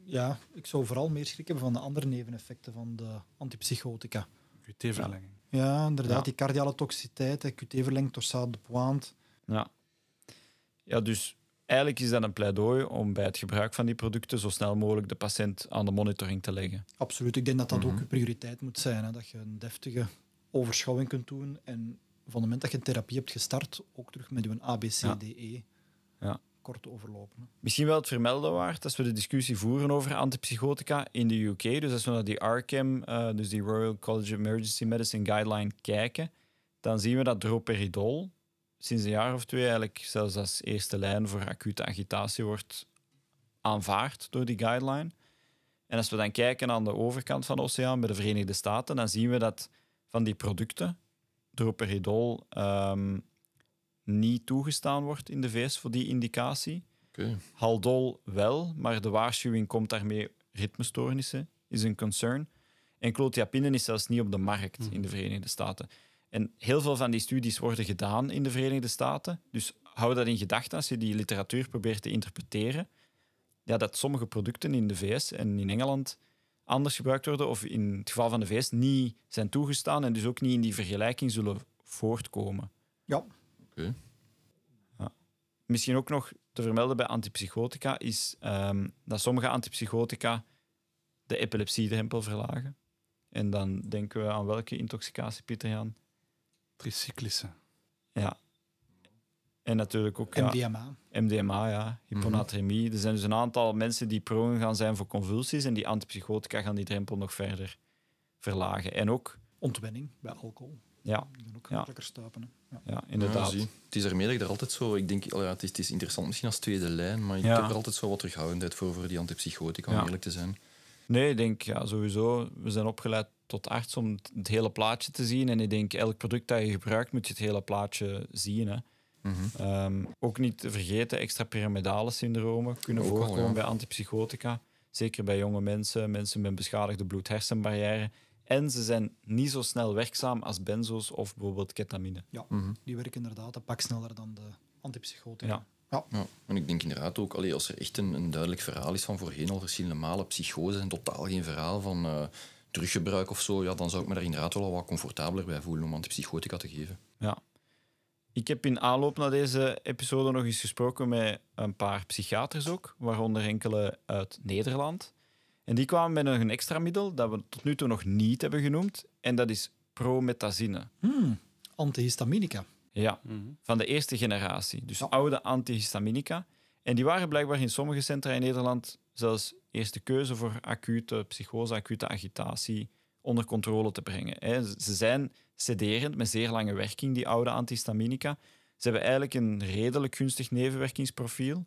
ja, ik zou vooral meer schrik hebben van de andere neveneffecten van de antipsychotica. QT-verlenging. Ja, inderdaad, Ja. die cardiale toxiciteit, hè, QT-verlengd, torsade de pointe. Ja. ja, dus eigenlijk is dat een pleidooi om bij het gebruik van die producten zo snel mogelijk de patiënt aan de monitoring te leggen. Absoluut. Ik denk dat dat Mhm. ook je prioriteit moet zijn. Hè? Dat je een deftige overschouwing kunt doen. En van het moment dat je een therapie hebt gestart, ook terug met je ABCDE Ja. E kort te overlopen. hè. Misschien wel het vermelden waard als we de discussie voeren over antipsychotica in de UK. Dus als we naar die RCAM, eh, dus die Royal College of Emergency Medicine Guideline, kijken, dan zien we dat droperidol sinds een jaar of twee eigenlijk zelfs als eerste lijn voor acute agitatie wordt aanvaard door die guideline. En als we dan kijken aan de overkant van de oceaan bij de Verenigde Staten, dan zien we dat van die producten droperidol ehm, niet toegestaan wordt in de VS voor die indicatie. Oké. Haldol wel, maar de waarschuwing komt daarmee ritmestoornissen, is een concern. En clothiapine is zelfs niet op de markt in de Verenigde Staten. En heel veel van die studies worden gedaan in de Verenigde Staten. Dus hou dat in gedachten als je die literatuur probeert te interpreteren. Ja, dat sommige producten in de VS en in Engeland anders gebruikt worden, of in het geval van de VS niet zijn toegestaan en dus ook niet in die vergelijking zullen voortkomen. Ja, Misschien ook nog te vermelden bij antipsychotica is ehm, dat sommige antipsychotica de epilepsiedrempel verlagen. En dan denken we aan welke intoxicatie, Pieter Jan? Tricyclische. Ja. En natuurlijk ook ja, MDMA. MDMA, ja, hyponatremie. Er zijn dus een aantal mensen die prone gaan zijn voor convulsies en die antipsychotica gaan die drempel nog verder verlagen. En ook, Ontwenning bij alcohol. ja, Die ook Ja. stuipen. Hè. Ja. ja inderdaad. Ja, het is ermee dat ik er altijd zo... Ik denk, oh ja, het, is, het is interessant misschien als tweede lijn, maar ik Ja. heb er altijd zo wat terughoudendheid voor, voor die antipsychotica, om Ja. eerlijk te zijn. Nee, ik denk ja, sowieso. We zijn opgeleid tot arts om het, hele plaatje te zien. En ik denk, elk product dat je gebruikt, moet je het hele plaatje zien. Hè. Mhm. Ehm, ook niet te vergeten, extrapyramidale syndromen kunnen al, voorkomen ja. bij antipsychotica. Zeker bij jonge mensen, mensen met beschadigde bloed-hersenbarrière. En ze zijn niet zo snel werkzaam als benzo's of bijvoorbeeld ketamine. Ja, Mhm. die werken inderdaad een pak sneller dan de antipsychotica. Ja. Ja, en ik denk inderdaad ook, allee, als er echt een, een duidelijk verhaal is van voorheen al verschillende malen psychose en totaal geen verhaal van eh druggebruik of zo, ja, dan zou ik me daar inderdaad wel wat comfortabeler bij voelen om antipsychotica te geven. Ja. Ik heb in aanloop naar deze episode nog eens gesproken met een paar psychiaters ook, waaronder enkele uit Nederland. En die kwamen met een extra middel dat we tot nu toe nog niet hebben genoemd. En dat is promethazine. Hmm, antihistaminica. Ja, van de eerste generatie. Dus oude antihistaminica. En die waren blijkbaar in sommige centra in Nederland zelfs eerste keuze voor acute psychose, acute agitatie onder controle te brengen. Ze zijn sederend met zeer lange werking, die oude antihistaminica. Ze hebben eigenlijk een redelijk gunstig nevenwerkingsprofiel.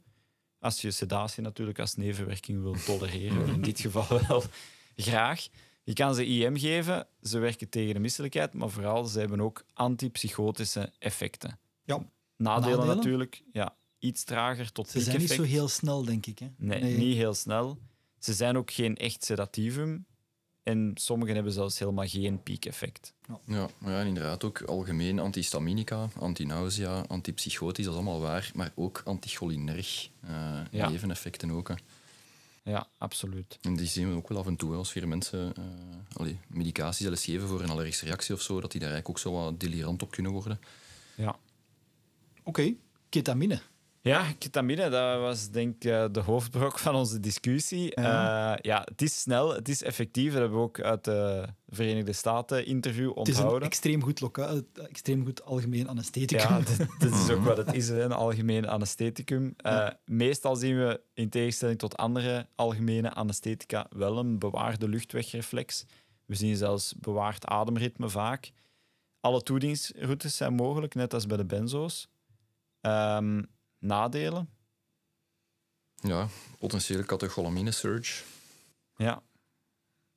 Als je sedatie natuurlijk als nevenwerking wil tolereren, in dit geval wel graag. Je kan ze IM geven, ze werken tegen de misselijkheid, maar vooral ze hebben ook antipsychotische effecten. Ja, Nadelen, Nadelen? natuurlijk, ja, iets trager tot ze zijn niet zo heel snel, denk ik. Hè? Nee, niet heel snel. Ze zijn ook geen echt sedatievum. En sommigen hebben zelfs helemaal geen piekeffect. Ja, maar ja, inderdaad ook algemeen antihistaminica, antinausea, antipsychotisch, dat is allemaal waar. Maar ook anticholinerg, eh Ja. neveneffecten ook. hè. Ja, absoluut. En die zien we ook wel af en toe, als weer mensen eh allee, medicatie zelfs geven voor een allergische reactie of zo, dat die daar eigenlijk ook zo wat delirant op kunnen worden. Ja. Oké, ketamine. Ja, ketamine, dat was denk ik eh, de hoofdbrok van onze discussie. Ja. ja, het is snel, het is effectief. Dat hebben we ook uit de Verenigde Staten interview Het is een onthouden. extreem goed, eh, extreem goed algemeen anestheticum. Ja, dat, dat is ook wat het is, hè, een algemeen anestheticum. Eh, Meestal zien we, in tegenstelling tot andere algemene anesthetica, wel een bewaarde luchtwegreflex. We zien zelfs bewaard ademritme vaak. Alle toedieningsroutes zijn mogelijk, net als bij de benzo's. Ehm, nadelen? Ja, potentiële catecholamine surge. Ja,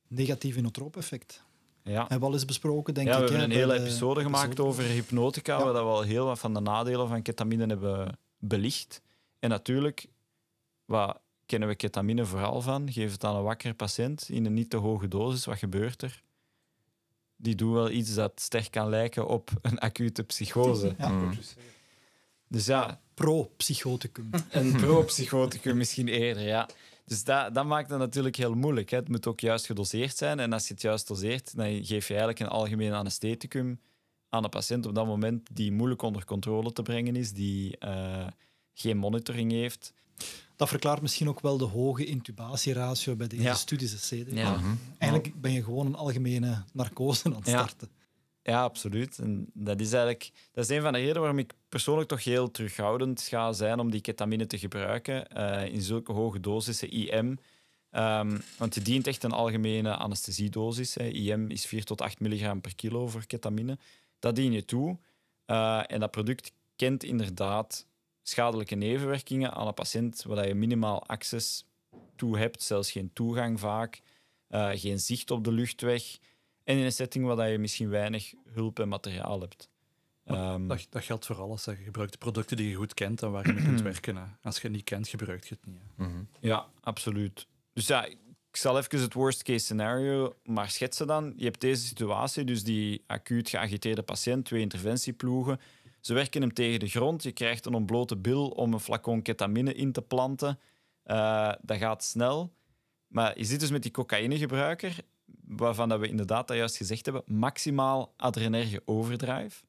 Negatief inotroop effect. ja. Hebben we al eens besproken, denk ja, ik. we hebben een hele de episode gemaakt episode. over hypnotica, Ja. waar dat we al heel wat van de nadelen van ketamine hebben belicht. En natuurlijk, wat kennen we ketamine vooral van? Geef het aan een wakker patiënt in een niet te hoge dosis. Wat gebeurt er? Die doen wel iets dat sterk kan lijken op een acute psychose. Ja. Mm. Dus ja, Pro-psychoticum. een pro-psychoticum misschien eerder, ja. Dus dat, dat maakt het natuurlijk heel moeilijk. Hè. Het moet ook juist gedoseerd zijn. En als je het juist doseert, dan geef je eigenlijk een algemeen anestheticum aan de patiënt op dat moment die moeilijk onder controle te brengen is, die eh, geen monitoring heeft. Dat verklaart misschien ook wel de hoge intubatieratio bij deze Ja. studies. Ja. Eigenlijk ben je gewoon een algemene narcose aan het starten. Ja, absoluut. En dat is eigenlijk dat is een van de redenen waarom ik persoonlijk toch heel terughoudend ga zijn om die ketamine te gebruiken eh, in zulke hoge dosissen, IM. Ehm, want je dient echt een algemene anesthesiedosis. Hè. IM is 4 tot 8 milligram per kilo voor ketamine. Dat dien je toe. Eh, en dat product kent inderdaad schadelijke nevenwerkingen aan een patiënt waar je minimaal access toe hebt, zelfs geen toegang vaak, eh, geen zicht op de luchtweg. En in een setting waar je misschien weinig hulp en materiaal hebt. Ehm, Dat, dat geldt voor alles. hè. Je gebruikt de producten die je goed kent en waar je mee kunt werken. hè. Als je het niet kent, gebruik je het niet. hè. Mhm. Ja, absoluut. Dus ja, ik zal even het worst case scenario maar schetsen dan. Je hebt deze situatie, dus die acuut geagiteerde patiënt, twee interventieploegen. Ze werken hem tegen de grond. Je krijgt een ontblote bil om een flacon ketamine in te planten. Eh, dat gaat snel. Maar je zit dus met die cocaïnegebruiker, waarvan dat we inderdaad dat juist gezegd hebben, maximaal adrenerge overdrive.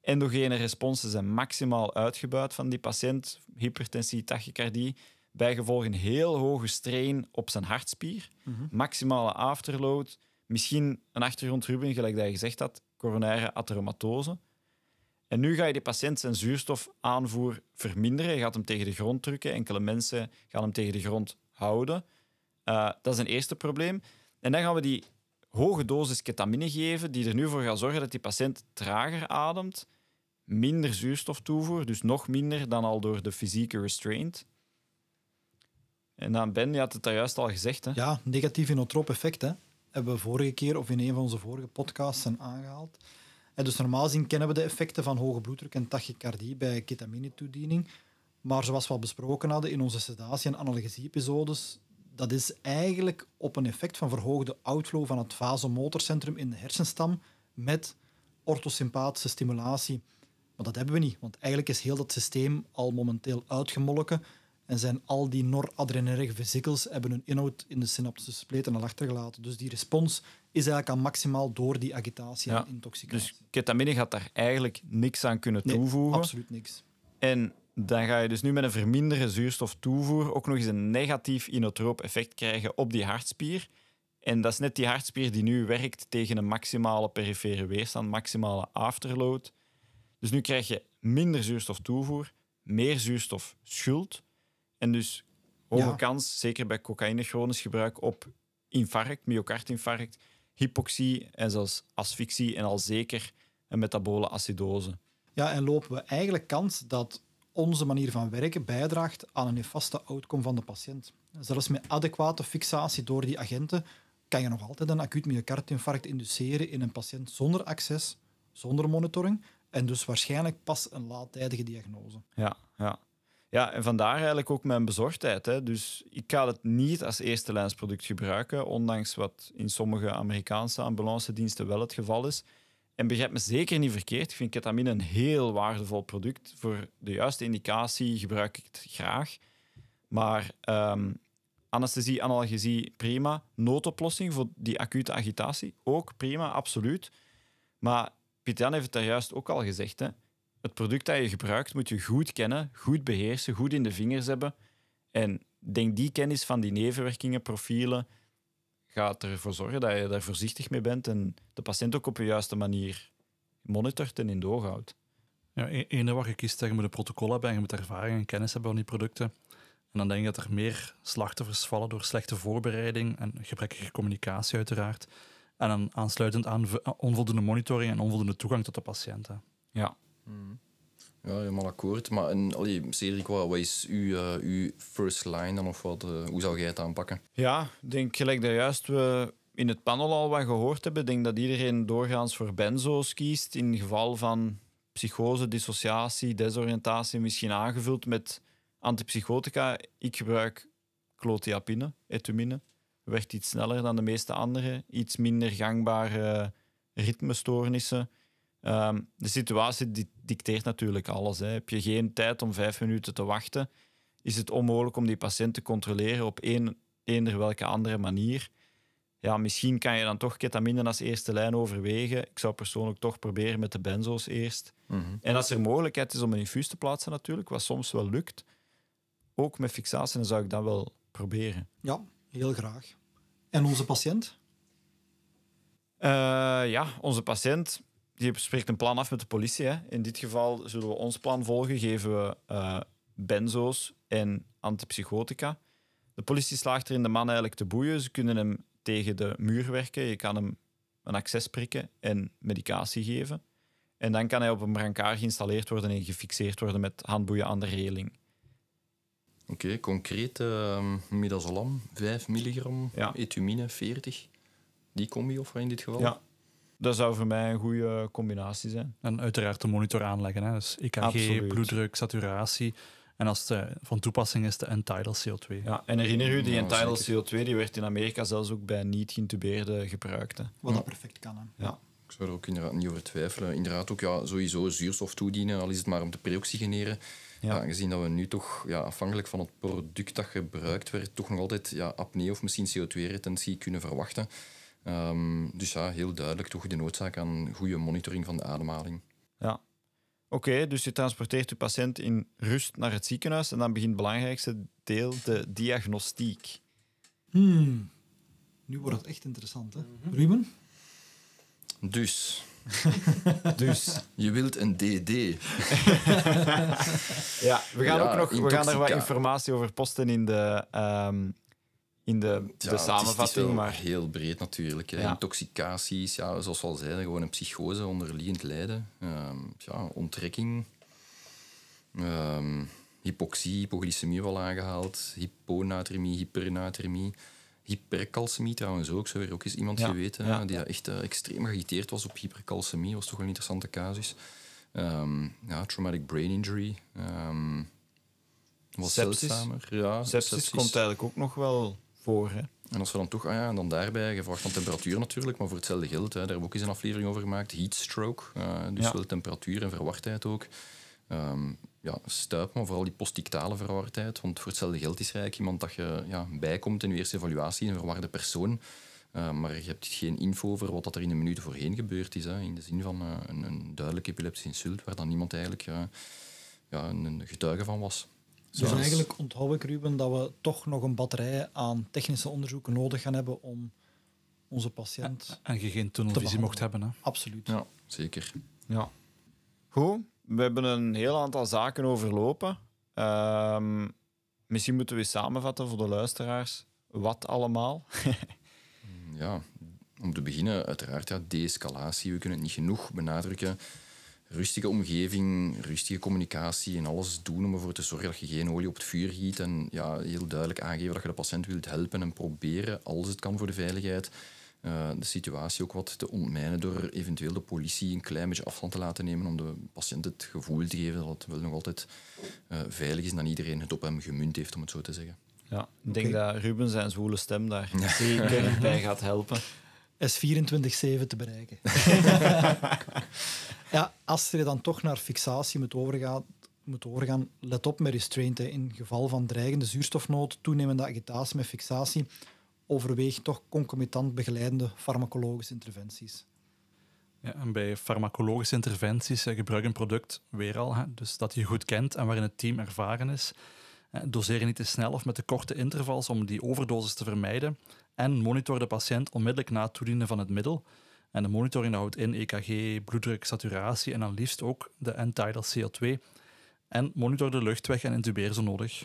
Endogene responsen zijn maximaal uitgebuit van die patiënt. Hypertensie, tachycardie. Bijgevolg een heel hoge strain op zijn hartspier. Maximale afterload. Misschien een achtergrondrubbing, gelijk dat je gezegd had. Coronaire atheromatose. En nu ga je die patiënt zijn zuurstofaanvoer verminderen. Je gaat hem tegen de grond drukken. Enkele mensen gaan hem tegen de grond houden. Eh, dat is een eerste probleem. En dan gaan we die hoge dosis ketamine geven, die er nu voor gaat zorgen dat die patiënt trager ademt, minder zuurstof toevoer, dus nog minder dan al door de fysieke restraint. En dan Ben, je had het daar juist al gezegd. Hè? Ja, negatief inotroop effect. Hebben we vorige keer of in een van onze vorige podcasts aangehaald. Dus normaal gezien kennen we de effecten van hoge bloeddruk en tachycardie bij ketamine-toediening. Maar zoals we al besproken hadden in onze sedatie- en analgesie-episodes, dat is eigenlijk op een effect van verhoogde outflow van het vasomotorcentrum in de hersenstam met orthosympathische stimulatie. Maar dat hebben we niet, want eigenlijk is heel dat systeem al momenteel uitgemolken En zijn al die noradrenerge vesicles hebben hun inhoud in de synaptische spleten al achtergelaten. Dus die respons is eigenlijk al maximaal door die agitatie Ja, en intoxicatie. Dus ketamine gaat daar eigenlijk niks aan kunnen Nee, toevoegen. absoluut niks. En dan ga je dus nu met een verminderde zuurstoftoevoer ook nog eens een negatief inotroop effect krijgen op die hartspier. En dat is net die hartspier die nu werkt tegen een maximale perifere weerstand, maximale afterload. Dus nu krijg je minder zuurstoftoevoer, meer zuurstofschuld. En dus hoge Ja. kans, zeker bij cocaïne chronisch gebruik, op infarct, myocardinfarct, hypoxie en zelfs asfixie en al zeker een metabole acidose. Ja, en lopen we eigenlijk kans dat onze manier van werken bijdraagt aan een nefaste outcome van de patiënt. Zelfs met adequate fixatie door die agenten kan je nog altijd een acuut myocardinfarct induceren in een patiënt zonder access, zonder monitoring en dus waarschijnlijk pas een laattijdige diagnose. Ja, ja. Ja, en vandaar eigenlijk ook mijn bezorgdheid. Hè. Dus ik ga het niet als eerste lijnsproduct gebruiken, ondanks wat in sommige Amerikaanse ambulancediensten wel het geval is. En begrijp me zeker niet verkeerd, ik vind ketamine een heel waardevol product. Voor de juiste indicatie gebruik ik het graag. Maar ehm, anesthesie, analgesie, prima. Noodoplossing voor die acute agitatie, ook prima, absoluut. Maar Pieter heeft het daar juist ook al gezegd. Hè. Het product dat je gebruikt moet je goed kennen, goed beheersen, goed in de vingers hebben. En denk die kennis van die nevenwerkingen, profielen, gaat ervoor zorgen dat je daar voorzichtig mee bent en de patiënt ook op de juiste manier monitort en in doog houdt. Ja, e- eender wat je kiest, je moet een protocol hebben en je moet ervaring en kennis hebben van die producten. En dan denk ik dat er meer slachtoffers vallen door slechte voorbereiding en gebrekkige communicatie uiteraard. En dan aansluitend aan onvoldoende monitoring en onvoldoende toegang tot de patiënten. Ja. Ja, helemaal akkoord. Maar en, allee, Cedric, wat, is uw, eh, uw first line dan? Of wat, eh, hoe zou jij het aanpakken? Ja, ik denk gelijk dat juist we in het panel al wat gehoord hebben. Ik denk dat iedereen doorgaans voor benzo's kiest in geval van psychose, dissociatie, desoriëntatie, misschien aangevuld met antipsychotica. Ik gebruik clothiapine, etumine. Werkt iets sneller dan de meeste andere, iets minder gangbare ritmestoornissen. Ehm, de situatie di- dicteert natuurlijk alles. Hè. Heb je geen tijd om vijf minuten te wachten, is het onmogelijk om die patiënt te controleren op een, eender welke andere manier. Ja, misschien kan je dan toch ketamine als eerste lijn overwegen. Ik zou persoonlijk toch proberen met de benzo's eerst. En als er mogelijkheid is om een infuus te plaatsen natuurlijk, wat soms wel lukt, ook met fixatie, dan zou ik dat wel proberen. Ja, heel graag. En onze patiënt? Eh, ja, onze patiënt die spreekt een plan af met de politie. Hè. In dit geval zullen we ons plan volgen, geven we eh, benzo's en antipsychotica. De politie slaagt erin de man eigenlijk te boeien. Ze kunnen hem tegen de muur werken. Je kan hem een access prikken en medicatie geven. En dan kan hij op een brancard geïnstalleerd worden en gefixeerd worden met handboeien aan de reling. Oké, concreet uh, midazolam, 5 milligram, Ja. etumine, 40. Die combi of in dit geval? Ja, dat zou voor mij een goede combinatie zijn. En uiteraard de monitor aanleggen. Hè. Dus EKG, Absoluut. bloeddruk, saturatie. En als het eh, van toepassing is, de Entitled CO2. Ja, en herinner u, die Ja, Entitled zeker. CO2 die werd in Amerika zelfs ook bij niet geïntubeerden gebruikt. hè. Wat dat perfect kan. Hè. Ja. Ik zou er ook inderdaad niet over twijfelen. Inderdaad ook ja, sowieso zuurstof toedienen, al is het maar om te preoxygeneren. Ja. Ja. gezien dat we nu toch ja, afhankelijk van het product dat gebruikt werd, toch nog altijd ja, apnee of misschien CO2-retentie kunnen verwachten. Ehm, dus ja, heel duidelijk toch de noodzaak aan goede monitoring van de ademhaling. Ja. Oké, dus je transporteert je patiënt in rust naar het ziekenhuis en dan begint het belangrijkste deel, de diagnostiek. Hmm. Nu wordt het echt interessant. Hè? Ruben? Dus, Dus je wilt een DD. ja, we gaan Ja, ook nog we gaan daar wat informatie over posten in de, ehm, in de, Ja, de het is samenvatting. maar heel breed natuurlijk. Ja. Intoxicaties, ja, zoals we al zeiden, gewoon een psychose, onderliggend lijden. Ehm, ja, onttrekking. Ehm, hypoxie, hypoglycemie wel aangehaald. Hyponatremie, hypernatremie. Hypercalcemie trouwens ook. Zo er ook eens iemand Ja, geweten die echt eh, extreem geagiteerd was op hypercalcemie. was toch wel een interessante casus. Ehm, ja, traumatic brain injury. Wat Sepsis. zeldzamer. Ja, sepsis, komt eigenlijk ook nog wel voor. Hè? en als we dan toch, ah ja, en dan daarbij, gevraagd van temperatuur natuurlijk, maar voor hetzelfde geld, hè, daar hebben we ook eens een aflevering over gemaakt, heat stroke, eh, dus Ja. wel temperatuur en verwachtheid ook. Ehm, ja, stuip, maar vooral die postdictale verwardheid. Want voor hetzelfde geld is Rijk iemand dat je ja, bijkomt in je eerste evaluatie, een verwarde persoon. Uh, maar je hebt geen info over wat er in de minuten voorheen gebeurd is. Hè, in de zin van uh, een, een duidelijk epileptisch insult, waar dan niemand eigenlijk ja, een getuige van was. Dus eigenlijk onthoud ik, Ruben, dat we toch nog een batterij aan technische onderzoeken nodig gaan hebben om onze patiënt. En je geen tunnelvisie mocht hebben. Hè? Absoluut. Ja, zeker. Ja. Goed, we hebben een heel aantal zaken overlopen. Um, misschien moeten we samenvatten voor de luisteraars. Wat allemaal? ja, om te beginnen, uiteraard, ja, de-escalatie. We kunnen het niet genoeg benadrukken. Rustige omgeving, rustige communicatie en alles doen om ervoor te zorgen dat je geen olie op het vuur giet. En ja, heel duidelijk aangeven dat je de patiënt wilt helpen en proberen, als het kan voor de veiligheid, uh, de situatie ook wat te ontmijnen door eventueel de politie een klein beetje afstand te laten nemen om de patiënt het gevoel te geven dat het wel nog altijd uh, veilig is en dat iedereen het op hem gemunt heeft, om het zo te zeggen. Ja, ik denk dat Ruben zijn zwoele stem daar zeker bij gaat helpen. S24-7 te bereiken. ja, als je dan toch naar fixatie moet overgaan, moet overgaan let op met restraint. Hè. In geval van dreigende zuurstofnood, toenemende agitatie met fixatie, overweeg toch concomitant begeleidende farmacologische interventies. Ja, en bij farmacologische interventies eh, gebruik een product weer al, hè, dus dat je goed kent en waarin het team ervaren is. Eh, doseer niet te snel of met te korte intervals om die overdosis te vermijden. En monitor de patiënt onmiddellijk na het toedienen van het middel. En de monitoring houdt in EKG, bloeddruk, saturatie en dan liefst ook de end-tidal CO2. En monitor de luchtweg en intubeer zo nodig.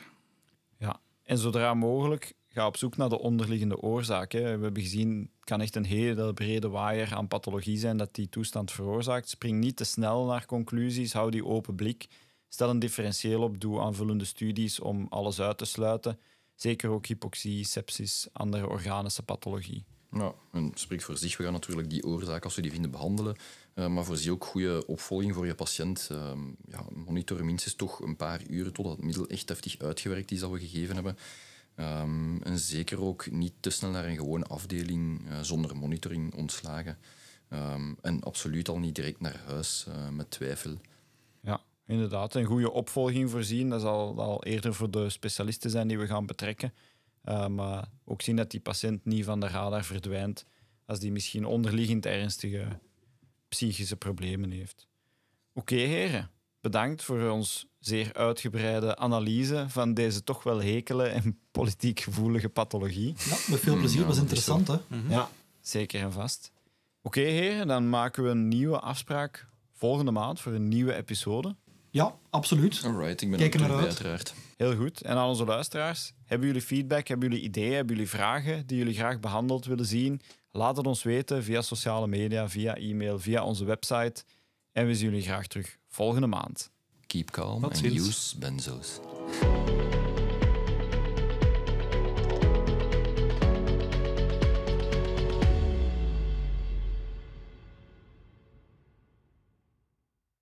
Ja, en zodra mogelijk ga op zoek naar de onderliggende oorzaak. Hè. We hebben gezien, het kan echt een hele brede waaier aan pathologie zijn dat die toestand veroorzaakt. Spring niet te snel naar conclusies, hou die open blik. Stel een differentieel op, doe aanvullende studies om alles uit te sluiten. Zeker ook hypoxie, sepsis, andere organische pathologie. Nou, en spreekt voor zich. We gaan natuurlijk die oorzaak, als we die vinden, behandelen. Uh, maar voorzie ook goede opvolging voor je patiënt. Uh, ja, monitor minstens toch een paar uren totdat het middel echt heftig uitgewerkt is dat we gegeven hebben. Um, en zeker ook niet te snel naar een gewone afdeling uh, zonder monitoring ontslagen. Um, en absoluut al niet direct naar huis uh, met twijfel. Inderdaad. Een goede opvolging voorzien, dat zal al eerder voor de specialisten zijn die we gaan betrekken. Uh, maar ook zien dat die patiënt niet van de radar verdwijnt als die misschien onderliggend ernstige psychische problemen heeft. Oké, okay, heren bedankt voor ons zeer uitgebreide analyse van deze toch wel hekele en politiek gevoelige pathologie. Ja, met veel plezier. Ja, was interessant, hè? Mhm. Ja, zeker en vast. Oké, okay, heren, dan maken we een nieuwe afspraak volgende maand voor een nieuwe episode. Ja, absoluut. Alright, ik ben Kijk er uit. uiteraard. Heel goed. En aan onze luisteraars, hebben jullie feedback, hebben jullie ideeën, hebben jullie vragen die jullie graag behandeld willen zien? Laat het ons weten via sociale media, via e-mail, via onze website. En we zien jullie graag terug volgende maand. Keep calm and use benzos.